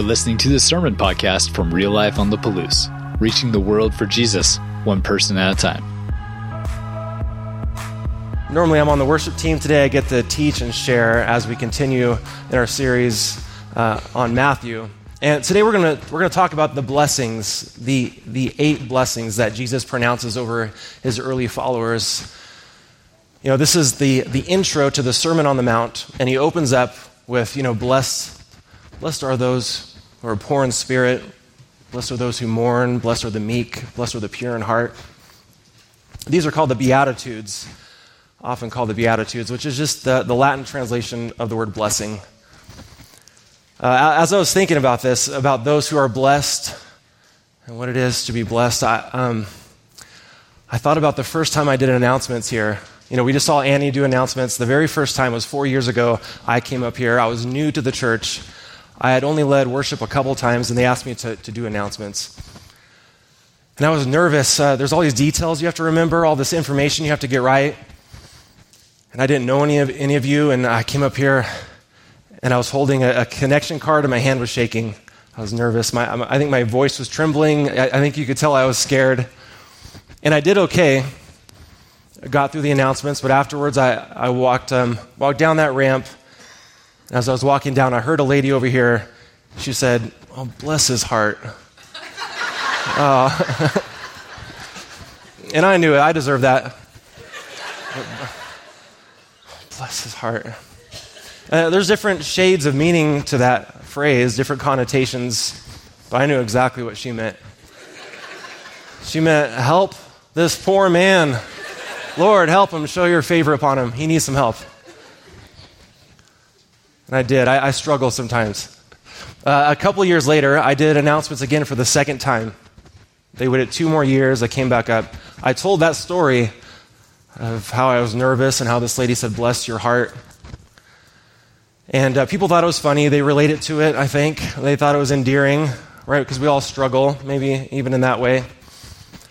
You're listening to the Sermon Podcast from Real Life on the Palouse, reaching the world for Jesus, one person at a time. Normally, I'm on the worship team today. I get to teach and share as we continue in our series uh, on Matthew. And today we're going we're gonna talk about the blessings, the, the eight blessings that Jesus pronounces over his early followers. You know, this is the, the intro to the Sermon on the Mount, and he opens up with, you know, blessed Blessed are those who are poor in spirit. Blessed are those who mourn. Blessed are the meek. Blessed are the pure in heart. These are called the Beatitudes, often called the Beatitudes, which is just the, the Latin translation of the word blessing. Uh, as I was thinking about this, about those who are blessed and what it is to be blessed, I, um, I thought about the first time I did announcements here. You know, we just saw Annie do announcements. The very first time was four years ago. I came up here. I was new to the church. I had only led worship a couple times, and they asked me to, to do announcements. And I was nervous. Uh, there's all these details you have to remember, all this information you have to get right. And I didn't know any of, any of you, and I came up here and I was holding a, a connection card, and my hand was shaking. I was nervous. My, I think my voice was trembling. I, I think you could tell I was scared. And I did okay. I got through the announcements, but afterwards I, I walked, um, walked down that ramp as I was walking down, I heard a lady over here. She said, Oh, bless his heart. uh, and I knew it. I deserved that. bless his heart. Uh, there's different shades of meaning to that phrase, different connotations, but I knew exactly what she meant. She meant, Help this poor man. Lord, help him. Show your favor upon him. He needs some help. And I did. I, I struggle sometimes. Uh, a couple years later, I did announcements again for the second time. They waited two more years. I came back up. I told that story of how I was nervous and how this lady said, Bless your heart. And uh, people thought it was funny. They related to it, I think. They thought it was endearing, right? Because we all struggle, maybe even in that way.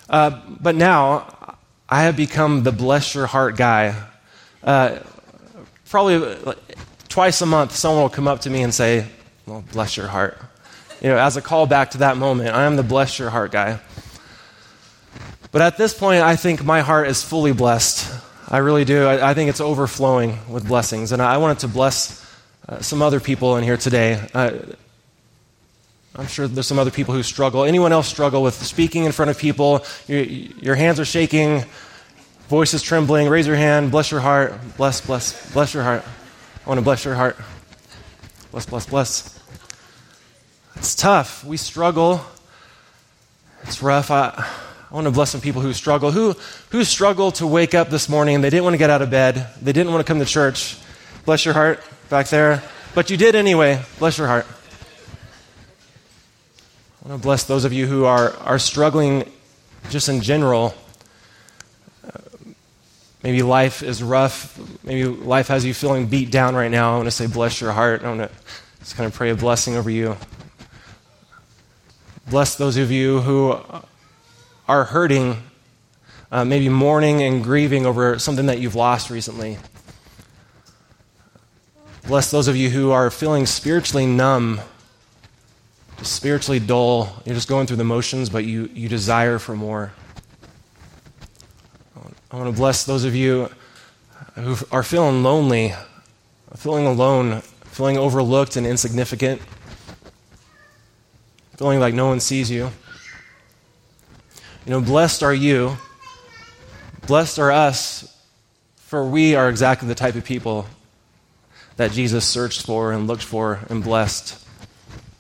Uh, but now, I have become the bless your heart guy. Uh, probably twice a month, someone will come up to me and say, Well, bless your heart. You know, as a callback to that moment, I am the bless your heart guy. But at this point, I think my heart is fully blessed. I really do. I, I think it's overflowing with blessings. And I wanted to bless uh, some other people in here today. Uh, I'm sure there's some other people who struggle. Anyone else struggle with speaking in front of people? Your, your hands are shaking, voice is trembling. Raise your hand. Bless your heart. Bless, bless, bless your heart. I want to bless your heart. Bless, bless, bless. It's tough. We struggle. It's rough. I, I want to bless some people who struggle. Who, who struggled to wake up this morning? They didn't want to get out of bed. They didn't want to come to church. Bless your heart back there. But you did anyway. Bless your heart. I want to bless those of you who are, are struggling just in general Maybe life is rough. Maybe life has you feeling beat down right now. I want to say, bless your heart. I want to just kind of pray a blessing over you. Bless those of you who are hurting, uh, maybe mourning and grieving over something that you've lost recently. Bless those of you who are feeling spiritually numb, spiritually dull. You're just going through the motions, but you, you desire for more. I want to bless those of you who are feeling lonely, feeling alone, feeling overlooked and insignificant, feeling like no one sees you. You know, blessed are you, blessed are us, for we are exactly the type of people that Jesus searched for and looked for and blessed.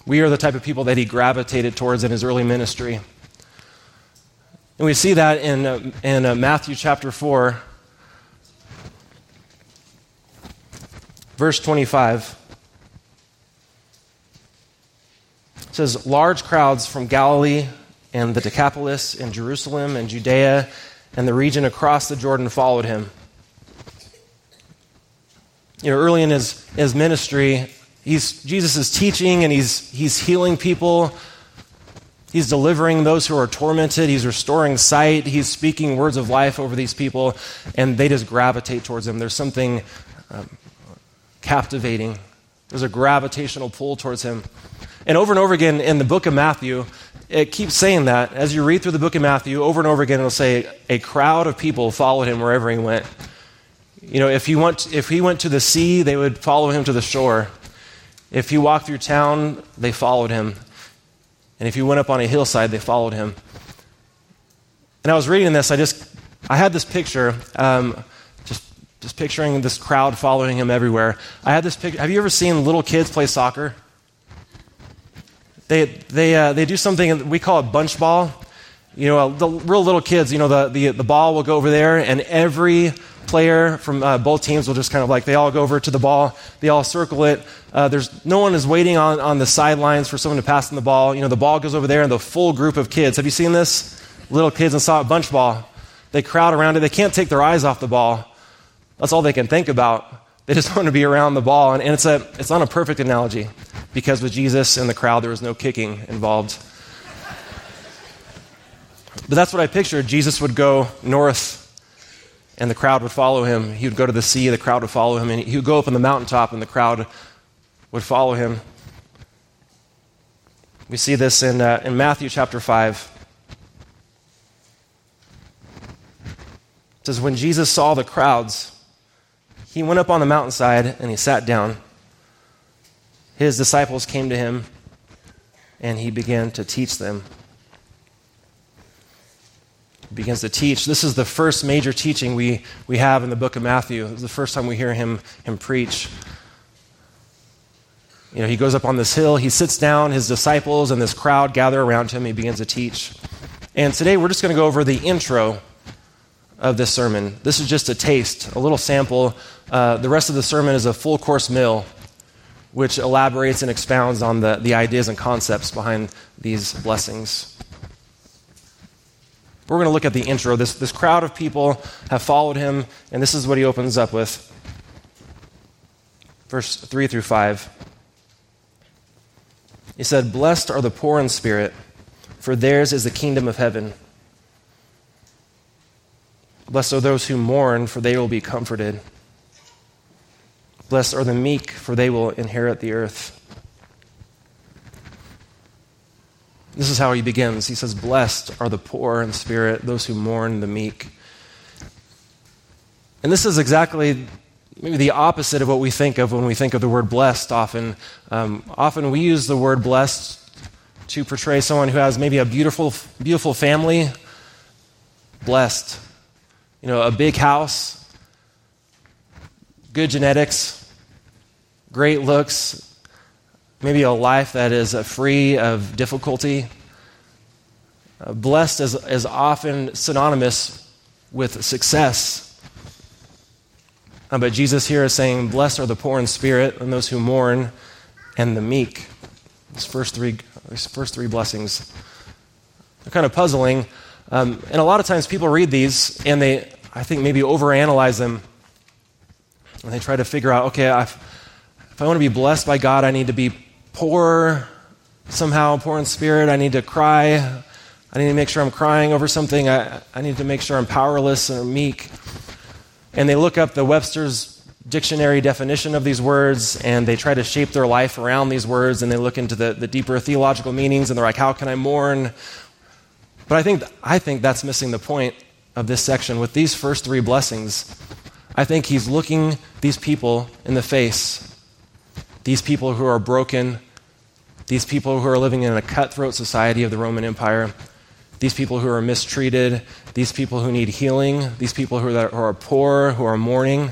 We are the type of people that he gravitated towards in his early ministry. And we see that in, uh, in uh, Matthew chapter 4, verse 25. It says, Large crowds from Galilee and the Decapolis and Jerusalem and Judea and the region across the Jordan followed him. You know, early in his, his ministry, he's, Jesus is teaching and he's, he's healing people He's delivering those who are tormented. He's restoring sight. He's speaking words of life over these people, and they just gravitate towards him. There's something um, captivating, there's a gravitational pull towards him. And over and over again in the book of Matthew, it keeps saying that. As you read through the book of Matthew, over and over again, it'll say, a crowd of people followed him wherever he went. You know, if he went, if he went to the sea, they would follow him to the shore. If he walked through town, they followed him. And if he went up on a hillside, they followed him. And I was reading this, I just, I had this picture, um, just, just picturing this crowd following him everywhere. I had this picture. Have you ever seen little kids play soccer? They, they, uh, they do something, we call it bunch ball. You know, the real little kids, you know, the, the, the ball will go over there, and every player from uh, both teams will just kind of like, they all go over to the ball, they all circle it. Uh, there's no one is waiting on, on the sidelines for someone to pass them the ball. You know, the ball goes over there, and the full group of kids. Have you seen this? Little kids and saw a bunch ball. They crowd around it. They can't take their eyes off the ball. That's all they can think about. They just want to be around the ball. And, and it's, a, it's not a perfect analogy because with Jesus in the crowd, there was no kicking involved. But that's what I pictured. Jesus would go north and the crowd would follow him. He would go to the sea, the crowd would follow him, and he would go up on the mountaintop and the crowd would follow him. We see this in, uh, in Matthew chapter 5. It says, When Jesus saw the crowds, he went up on the mountainside and he sat down his disciples came to him and he began to teach them. He begins to teach. This is the first major teaching we, we have in the book of Matthew. It's the first time we hear him, him preach. You know, he goes up on this hill, he sits down, his disciples and this crowd gather around him, he begins to teach. And today we're just going to go over the intro of this sermon. This is just a taste, a little sample. Uh, the rest of the sermon is a full course meal which elaborates and expounds on the, the ideas and concepts behind these blessings. We're going to look at the intro. This, this crowd of people have followed him, and this is what he opens up with. Verse 3 through 5. He said, Blessed are the poor in spirit, for theirs is the kingdom of heaven. Blessed are those who mourn, for they will be comforted. Blessed are the meek, for they will inherit the earth. This is how he begins. He says, Blessed are the poor in spirit, those who mourn, the meek. And this is exactly maybe the opposite of what we think of when we think of the word blessed often. Um, often we use the word blessed to portray someone who has maybe a beautiful, beautiful family, blessed. You know, a big house, good genetics, great looks, maybe a life that is free of difficulty. Uh, blessed is, is often synonymous with success. Uh, but Jesus here is saying, Blessed are the poor in spirit and those who mourn and the meek. These first three, these first three blessings. They're kind of puzzling. Um, and a lot of times people read these and they, I think, maybe overanalyze them. And they try to figure out, okay, I've, if I want to be blessed by God, I need to be poor somehow, poor in spirit. I need to cry. I need to make sure I'm crying over something. I, I need to make sure I'm powerless or meek. And they look up the Webster's dictionary definition of these words and they try to shape their life around these words and they look into the, the deeper theological meanings and they're like, how can I mourn? But I think, I think that's missing the point of this section. With these first three blessings, I think he's looking these people in the face these people who are broken, these people who are living in a cutthroat society of the Roman Empire, these people who are mistreated, these people who need healing, these people who are, who are poor, who are mourning.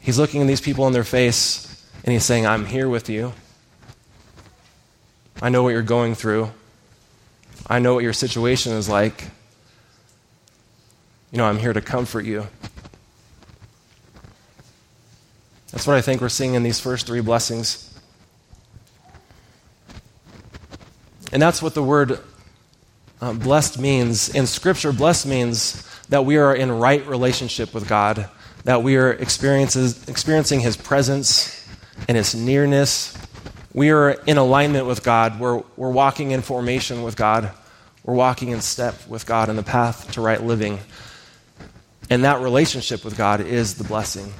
He's looking at these people in their face and he's saying, I'm here with you. I know what you're going through. I know what your situation is like. You know, I'm here to comfort you. That's what I think we're seeing in these first three blessings. And that's what the word uh, blessed means. In Scripture, blessed means that we are in right relationship with God, that we are experiencing His presence and His nearness. We are in alignment with God. We're, we're walking in formation with God. We're walking in step with God in the path to right living. And that relationship with God is the blessing.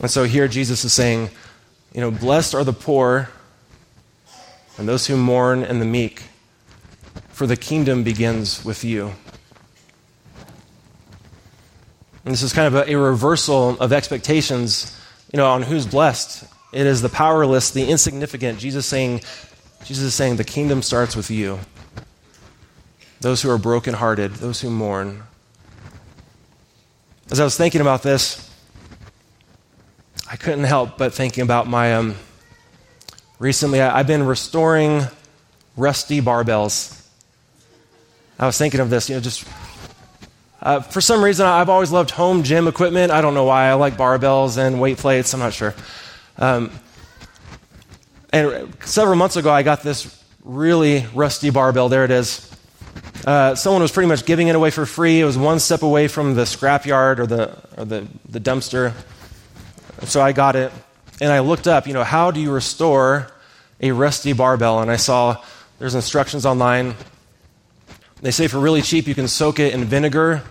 And so here Jesus is saying, You know, blessed are the poor and those who mourn and the meek, for the kingdom begins with you. And this is kind of a, a reversal of expectations, you know, on who's blessed. It is the powerless, the insignificant. Jesus saying, Jesus is saying, the kingdom starts with you. Those who are brokenhearted, those who mourn. As I was thinking about this, I couldn't help but thinking about my. Um, recently, I, I've been restoring rusty barbells. I was thinking of this, you know, just uh, for some reason, I've always loved home gym equipment. I don't know why. I like barbells and weight plates. I'm not sure. Um, and several months ago, I got this really rusty barbell. There it is. Uh, someone was pretty much giving it away for free. It was one step away from the scrapyard or the, or the, the dumpster. So I got it. And I looked up, you know, how do you restore a rusty barbell? And I saw there's instructions online. They say for really cheap, you can soak it in vinegar.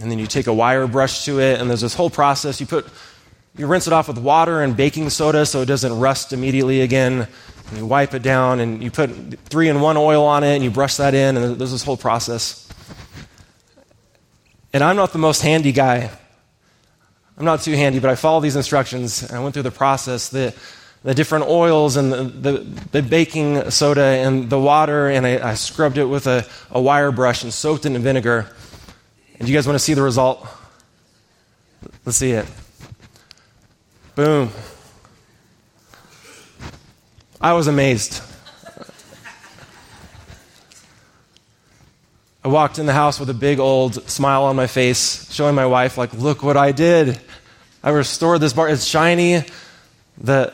And then you take a wire brush to it. And there's this whole process. You put you rinse it off with water and baking soda so it doesn't rust immediately again. And you wipe it down and you put three in one oil on it and you brush that in, and there's this whole process. And I'm not the most handy guy. I'm not too handy, but I follow these instructions and I went through the process. The, the different oils and the, the, the, baking soda and the water, and I, I scrubbed it with a, a wire brush and soaked it in vinegar. And you guys want to see the result? Let's see it. Boom. I was amazed. I walked in the house with a big old smile on my face, showing my wife, like, look what I did. I restored this bar. It's shiny. The,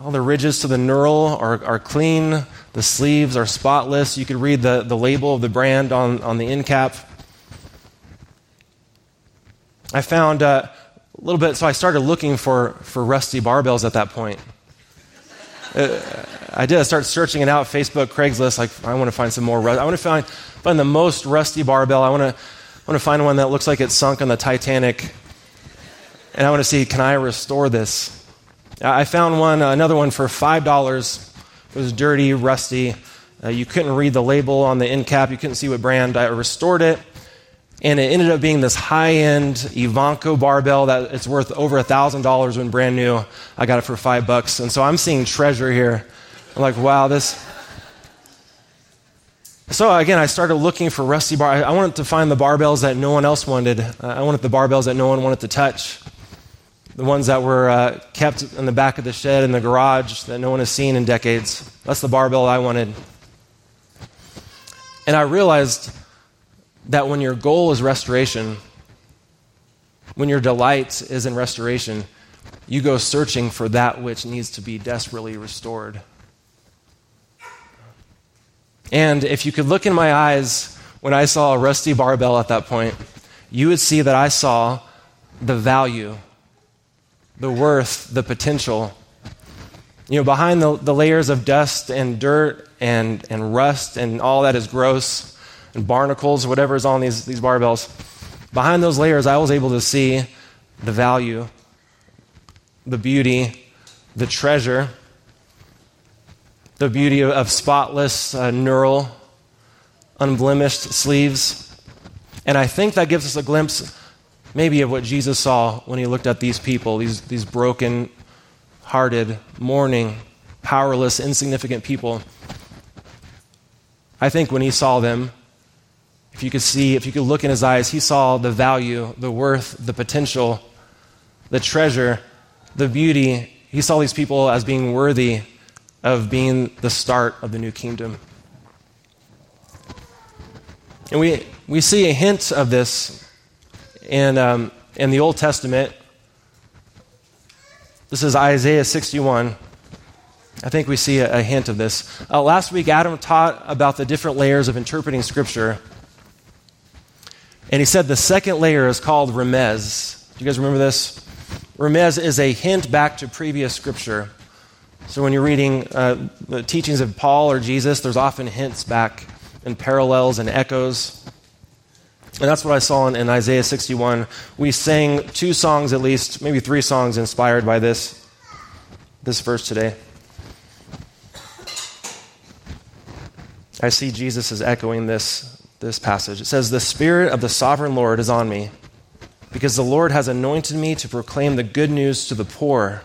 all the ridges to the knurl are, are clean. The sleeves are spotless. You could read the, the label of the brand on, on the end cap. I found uh, a little bit, so I started looking for, for rusty barbells at that point. Uh, I did. I started searching it out, Facebook, Craigslist. Like, I want to find some more. I want to find, find the most rusty barbell. I want to, I want to find one that looks like it sunk on the Titanic. And I want to see, can I restore this? I found one, uh, another one for $5. It was dirty, rusty. Uh, you couldn't read the label on the end cap. You couldn't see what brand. I restored it and it ended up being this high-end Ivanko barbell that it's worth over a thousand dollars when brand new. I got it for five bucks, and so I'm seeing treasure here. I'm like, wow, this. So again, I started looking for rusty bar. I wanted to find the barbells that no one else wanted. I wanted the barbells that no one wanted to touch, the ones that were uh, kept in the back of the shed in the garage that no one has seen in decades. That's the barbell I wanted. And I realized that when your goal is restoration, when your delight is in restoration, you go searching for that which needs to be desperately restored. And if you could look in my eyes when I saw a rusty barbell at that point, you would see that I saw the value, the worth, the potential. You know, behind the, the layers of dust and dirt and, and rust and all that is gross, and barnacles, whatever is on these, these barbells. Behind those layers, I was able to see the value, the beauty, the treasure, the beauty of spotless uh, knurl, unblemished sleeves. And I think that gives us a glimpse, maybe, of what Jesus saw when he looked at these people, these, these broken hearted, mourning, powerless, insignificant people. I think when he saw them, if you could see, if you could look in his eyes, he saw the value, the worth, the potential, the treasure, the beauty. He saw these people as being worthy of being the start of the new kingdom. And we, we see a hint of this in, um, in the Old Testament. This is Isaiah 61. I think we see a, a hint of this. Uh, last week, Adam taught about the different layers of interpreting Scripture. And he said the second layer is called remez. Do you guys remember this? Remez is a hint back to previous scripture. So when you're reading uh, the teachings of Paul or Jesus, there's often hints back and parallels and echoes. And that's what I saw in, in, Isaiah 61. We sang two songs at least, maybe three songs inspired by this. this verse today. I see Jesus is echoing this, this passage. It says, The Spirit of the sovereign Lord is on me, because the Lord has anointed me to proclaim the good news to the poor.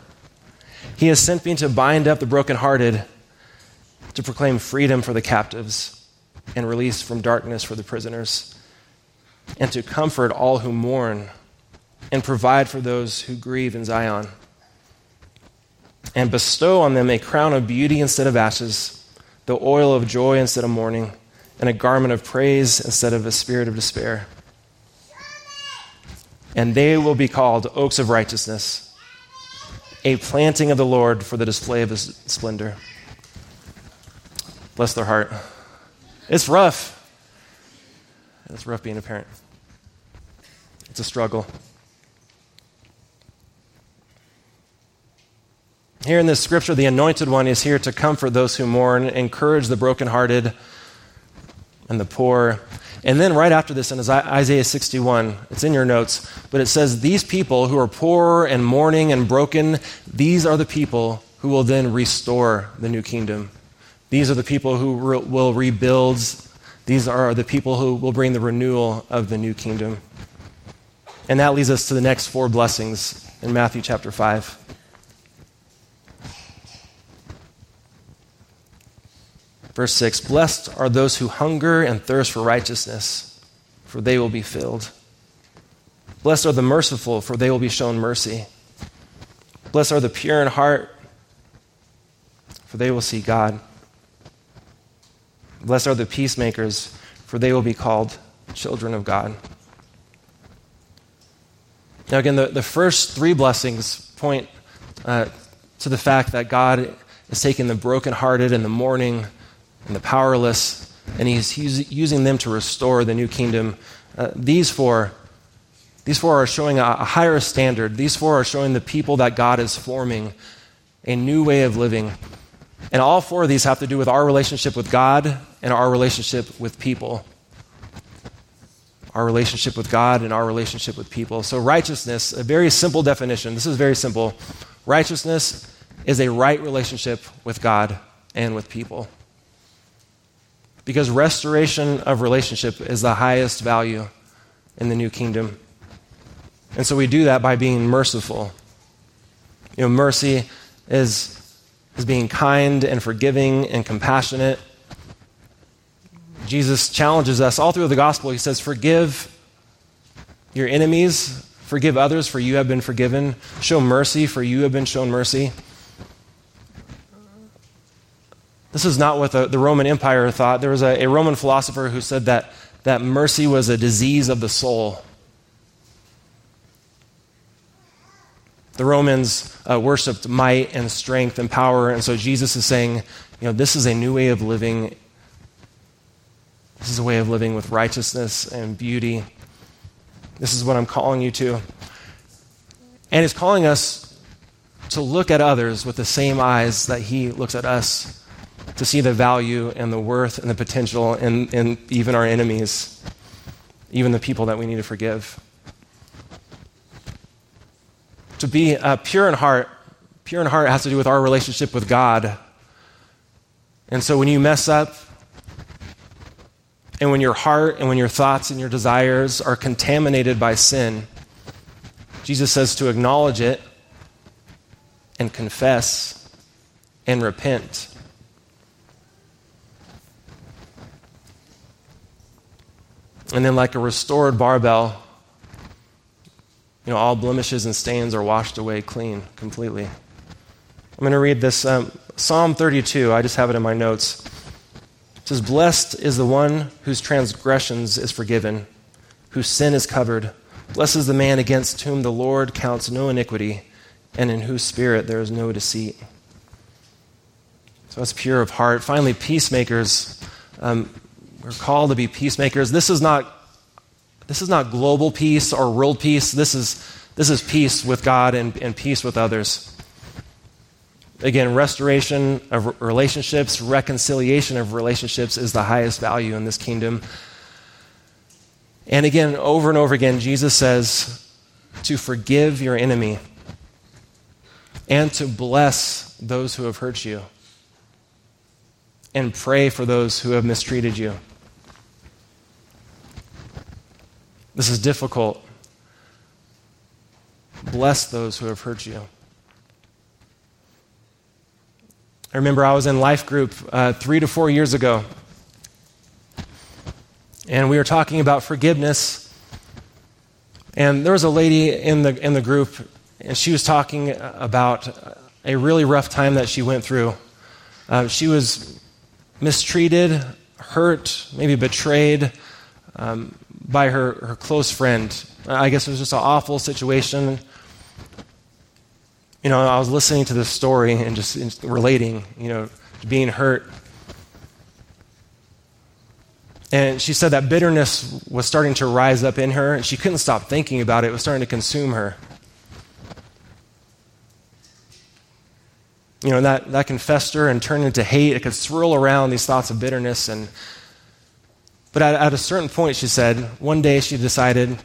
He has sent me to bind up the brokenhearted, to proclaim freedom for the captives, and release from darkness for the prisoners, and to comfort all who mourn, and provide for those who grieve in Zion, and bestow on them a crown of beauty instead of ashes the oil of joy instead of mourning, and a garment of praise instead of a spirit of despair. And they will be called oaks of righteousness, a planting of the Lord for the display of his splendor. Bless their heart. It's rough. It's rough being a parent. It's a struggle. Here in this scripture, the anointed one is here to comfort those who mourn, encourage the brokenhearted and the poor. And then right after this in Isaiah 61, it's in your notes, but it says, These people who are poor and mourning and broken, these are the people who will then restore the new kingdom. These are the people who re- will rebuild. These are the people who will bring the renewal of the new kingdom. And that leads us to the next four blessings in Matthew chapter 5. Verse 6 Blessed are those who hunger and thirst for righteousness, for they will be filled. Blessed are the merciful, for they will be shown mercy. Blessed are the pure in heart, for they will see God. Blessed are the peacemakers, for they will be called children of God. Now, again, the, the first three blessings point uh, to the fact that God is taking the brokenhearted and the mourning and the powerless, and he's using them to restore the new kingdom. Uh, these four, these four are showing a, a higher standard. These four are showing the people that God is forming a new way of living. And all four of these have to do with our relationship with God and our relationship with people. Our relationship with God and our relationship with people. So, righteousness, a very simple definition. This is very simple. Righteousness is a right relationship with God and with people because restoration of relationship is the highest value in the new kingdom. And so we do that by being merciful. You know, mercy is, is being kind and forgiving and compassionate. Jesus challenges us all through the gospel. He says, Forgive your enemies, forgive others, for you have been forgiven. Show mercy, for you have been shown mercy. This is not what the, the Roman Empire thought. There was a, a Roman philosopher who said that, that mercy was a disease of the soul. The Romans uh, worshiped might and strength and power, and so Jesus is saying, you know, this is a new way of living. This is a way of living with righteousness and beauty. This is what I'm calling you to. And he's calling us to look at others with the same eyes that he looks at us to see the value and the worth and the potential in, in even our enemies, even the people that we need to forgive. To be uh, pure in heart, pure in heart has to do with our relationship with God. And so when you mess up, and when your heart and when your thoughts and your desires are contaminated by sin, Jesus says to acknowledge it and confess and repent. And then, like a restored barbell, you know, all blemishes and stains are washed away clean, completely. I'm going to read this um, Psalm 32. I just have it in my notes. It says, Blessed is the one whose transgressions is forgiven, whose sin is covered. Blessed is the man against whom the Lord counts no iniquity, and in whose spirit there is no deceit. So that's pure of heart. Finally, peacemakers. Um, we're called to be peacemakers. This is not, this is not global peace or world peace. This is, this is peace with God and, and peace with others. Again, restoration of relationships, reconciliation of relationships is the highest value in this kingdom. And again, over and over again, Jesus says to forgive your enemy. and to bless those who have hurt you and pray for those who have mistreated you. This is difficult. Bless those who have hurt you. I remember I was in life group uh, three to four years ago, and we were talking about forgiveness. And there was a lady in the, in the group, and she was talking about a really rough time that she went through. Uh, she was mistreated, hurt, maybe betrayed um, by her, her close friend. I guess it was just an awful situation you know, I was listening to this story and just relating, you know, being hurt. And she said that bitterness was starting to rise up in her, and she couldn't stop thinking about it. It was starting to consume her. You know, that, that can fester and turn into hate. It could swirl around these thoughts of bitterness. And, but at, at a certain point, she said, one day she decided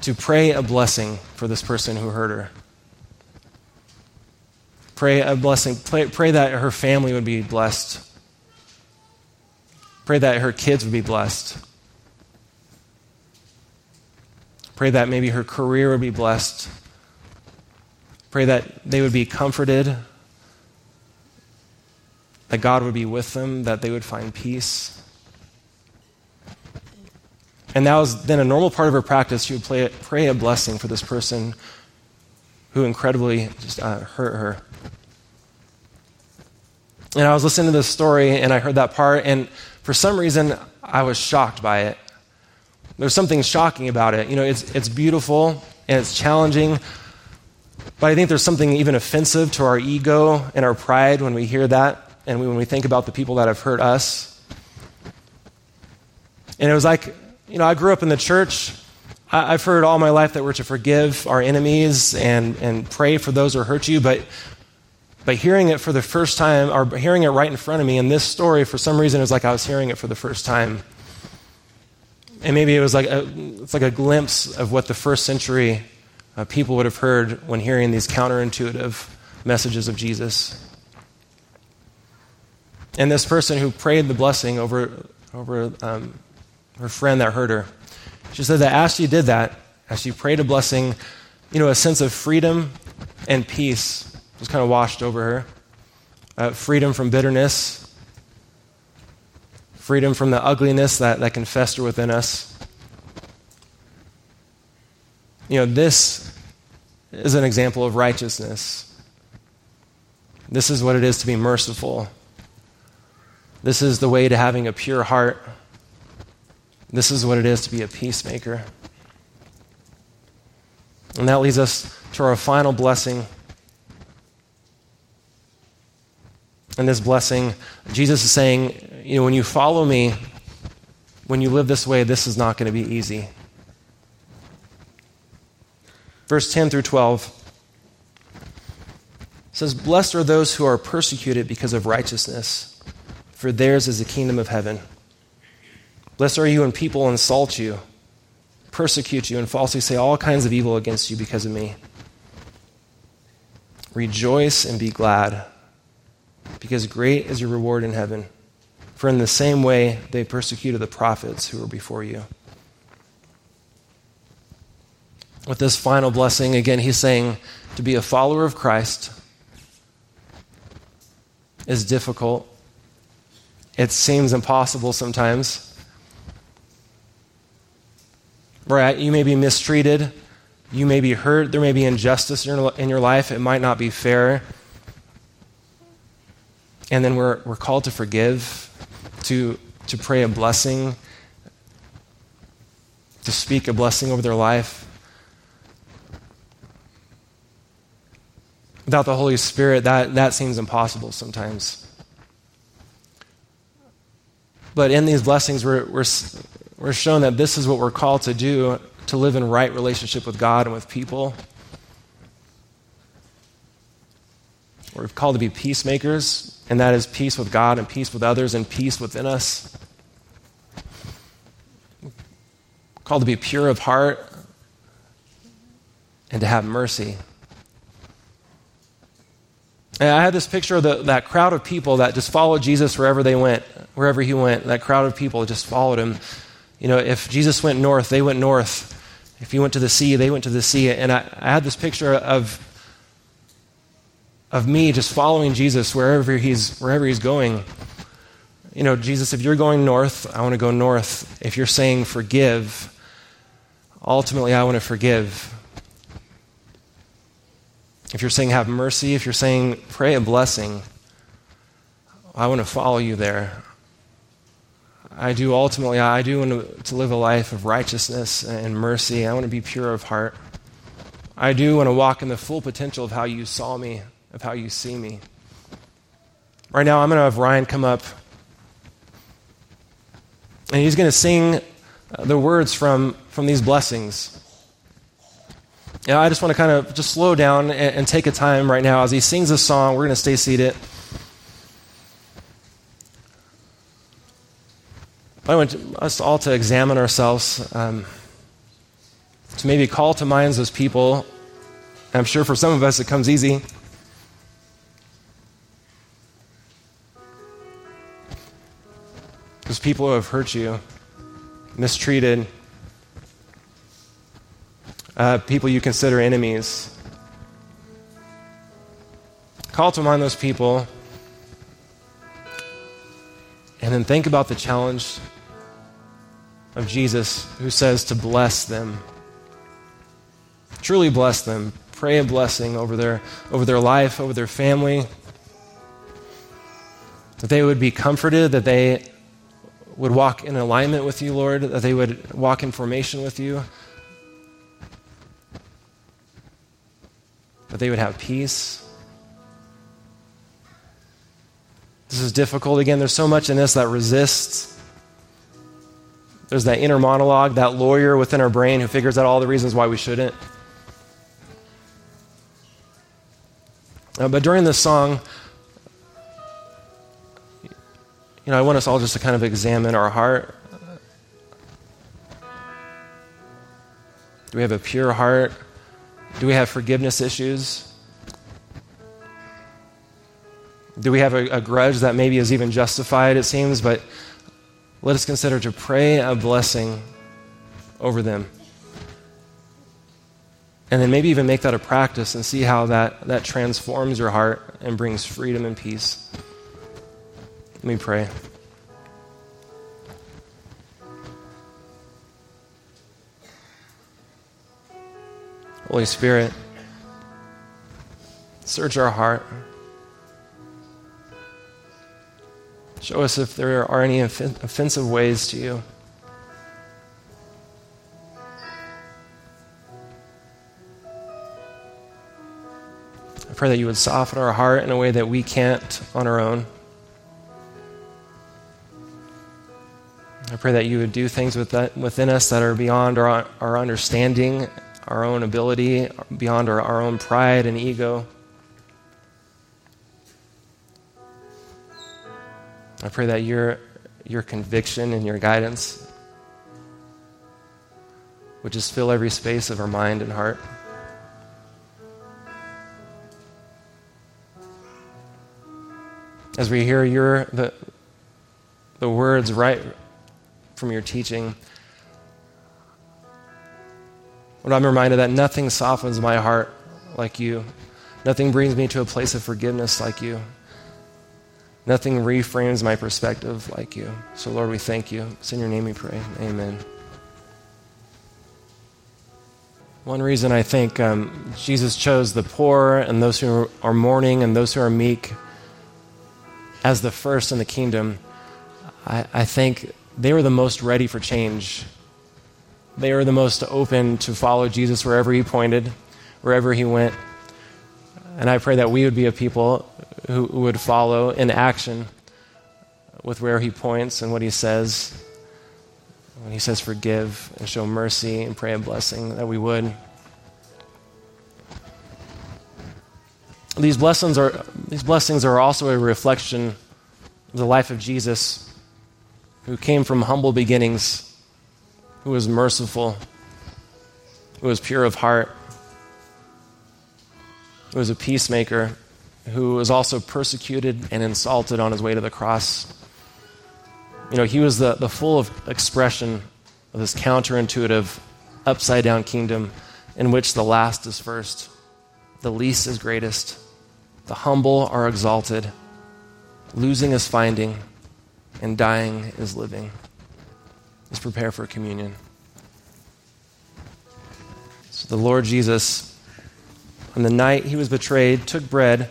to pray a blessing for this person who hurt her. Pray a blessing. Pray, pray that her family would be blessed. Pray that her kids would be blessed. Pray that maybe her career would be blessed. Pray that they would be comforted, that God would be with them, that they would find peace. And that was then a normal part of her practice. She would play, pray a blessing for this person who incredibly just uh, hurt her. And I was listening to this story and I heard that part, and for some reason, I was shocked by it. There's something shocking about it. You know, it's, it's beautiful and it's challenging, but I think there's something even offensive to our ego and our pride when we hear that and when we think about the people that have hurt us. And it was like, you know, I grew up in the church. I've heard all my life that we're to forgive our enemies and, and pray for those who hurt you, but but hearing it for the first time, or hearing it right in front of me in this story, for some reason, it was like I was hearing it for the first time. And maybe it was like a, it's like a glimpse of what the first century uh, people would have heard when hearing these counterintuitive messages of Jesus. And this person who prayed the blessing over, over um, her friend that hurt her, she said that as she did that, as she prayed a blessing, you know, a sense of freedom and peace just kind of washed over her. Uh, freedom from bitterness, freedom from the ugliness that, that can fester within us. You know, this is an example of righteousness. This is what it is to be merciful. This is the way to having a pure heart. This is what it is to be a peacemaker. And that leads us to our final blessing. and this blessing, Jesus is saying, you know, when you follow me, when you live this way, this is not going to be easy. Verse 10 through 12 says, Blessed are those who are persecuted because of righteousness, for theirs is the kingdom of heaven. Blessed are you when people insult you, persecute you, and falsely say all kinds of evil against you because of me. Rejoice and be glad because great is your reward in heaven. For in the same way they persecuted the prophets who were before you. With this final blessing, again, he's saying to be a follower of Christ is difficult. It seems impossible sometimes. Right? You may be mistreated. You may be hurt. There may be injustice in your life. It might not be fair. And then we're, we're called to forgive, to, to pray a blessing, to speak a blessing over their life. Without the Holy Spirit, that, that seems impossible sometimes. But in these blessings, we're, we're, we're shown that this is what we're called to do to live in right relationship with God and with people. We're called to be peacemakers, and that is peace with God and peace with others and peace within us. We're called to be pure of heart and to have mercy. And I had this picture of the, that crowd of people that just followed Jesus wherever they went, wherever he went. That crowd of people just followed him. You know, if Jesus went north, they went north. If he went to the sea, they went to the sea. And I, I had this picture of, of me just following Jesus wherever he's, wherever he's going. You know, Jesus, if you're going north, I want to go north. If you're saying forgive, ultimately I want to forgive. If you're saying have mercy, if you're saying pray a blessing, I want to follow you there. I do ultimately, I do want to live a life of righteousness and mercy. I want to be pure of heart. I do want to walk in the full potential of how you saw me, of how you see me. Right now, I'm going to have Ryan come up, and he's going to sing the words from, from these blessings. Know, I just want to kind of just slow down and, and take a time right now as he sings this song. We're going to stay seated. I want us all to examine ourselves, um, to maybe call to mind those people. I'm sure for some of us it comes easy. Those people who have hurt you, mistreated, uh, people you consider enemies. Call to mind those people and then think about the challenge of Jesus who says to bless them. Truly bless them. Pray a blessing over their, over their life, over their family. That they would be comforted, that they would walk in alignment with you, Lord, that they would walk in formation with you, that they would have peace. This is difficult. Again, there's so much in this that resists there's that inner monologue, that lawyer within our brain who figures out all the reasons why we shouldn't. Uh, but during this song, you know, I want us all just to kind of examine our heart. Do we have a pure heart? Do we have forgiveness issues? Do we have a, a grudge that maybe is even justified, it seems, but let us consider to pray a blessing over them. And then maybe even make that a practice and see how that, that transforms your heart and brings freedom and peace. Let me pray. Holy Spirit, search our heart. Show us if there are any offensive ways to you. I pray that you would soften our heart in a way that we can't on our own. I pray that you would do things with that, within us that are beyond our, our understanding, our own ability, beyond our, our own pride and ego. I pray that your, your conviction and your guidance would just fill every space of our mind and heart. As we hear your, the, the words right from your teaching, when I'm reminded that nothing softens my heart like you, nothing brings me to a place of forgiveness like you. Nothing reframes my perspective like you. So, Lord, we thank you. It's in your name we pray. Amen. One reason I think um, Jesus chose the poor and those who are mourning and those who are meek as the first in the kingdom, I, I think they were the most ready for change. They were the most open to follow Jesus wherever he pointed, wherever he went. And I pray that we would be a people who would follow in action with where he points and what he says. When he says forgive and show mercy and pray a blessing, that we would. These blessings are, these blessings are also a reflection of the life of Jesus, who came from humble beginnings, who was merciful, who was pure of heart, who was a peacemaker, who was also persecuted and insulted on his way to the cross. You know, he was the, the full of expression of this counterintuitive, upside down kingdom in which the last is first, the least is greatest, the humble are exalted, losing is finding, and dying is living. Let's prepare for communion. So the Lord Jesus, on the night he was betrayed, took bread,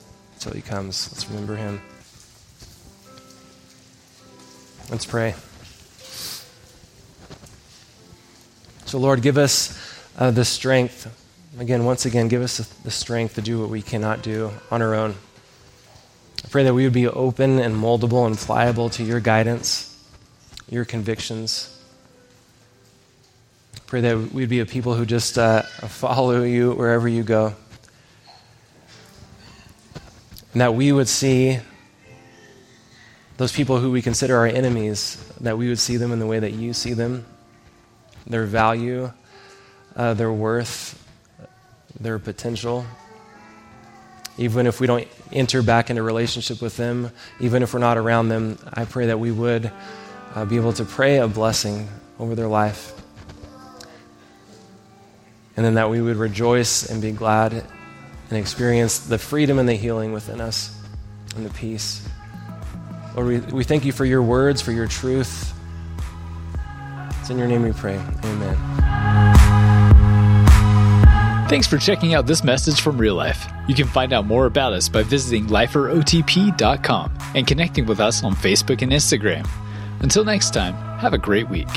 until he comes. Let's remember him. Let's pray. So, Lord, give us uh, the strength. Again, once again, give us the strength to do what we cannot do on our own. I pray that we would be open and moldable and pliable to your guidance, your convictions. Pray that we'd be a people who just uh, follow you wherever you go. And that we would see those people who we consider our enemies, that we would see them in the way that you see them, their value, uh, their worth, their potential. Even if we don't enter back into relationship with them, even if we're not around them, I pray that we would uh, be able to pray a blessing over their life and then that we would rejoice and be glad and experience the freedom and the healing within us and the peace. Lord, we, we thank you for your words, for your truth. It's in your name we pray. Amen. Thanks for checking out this message from Real Life. You can find out more about us by visiting liferotp.com and connecting with us on Facebook and Instagram. Until next time, have a great week.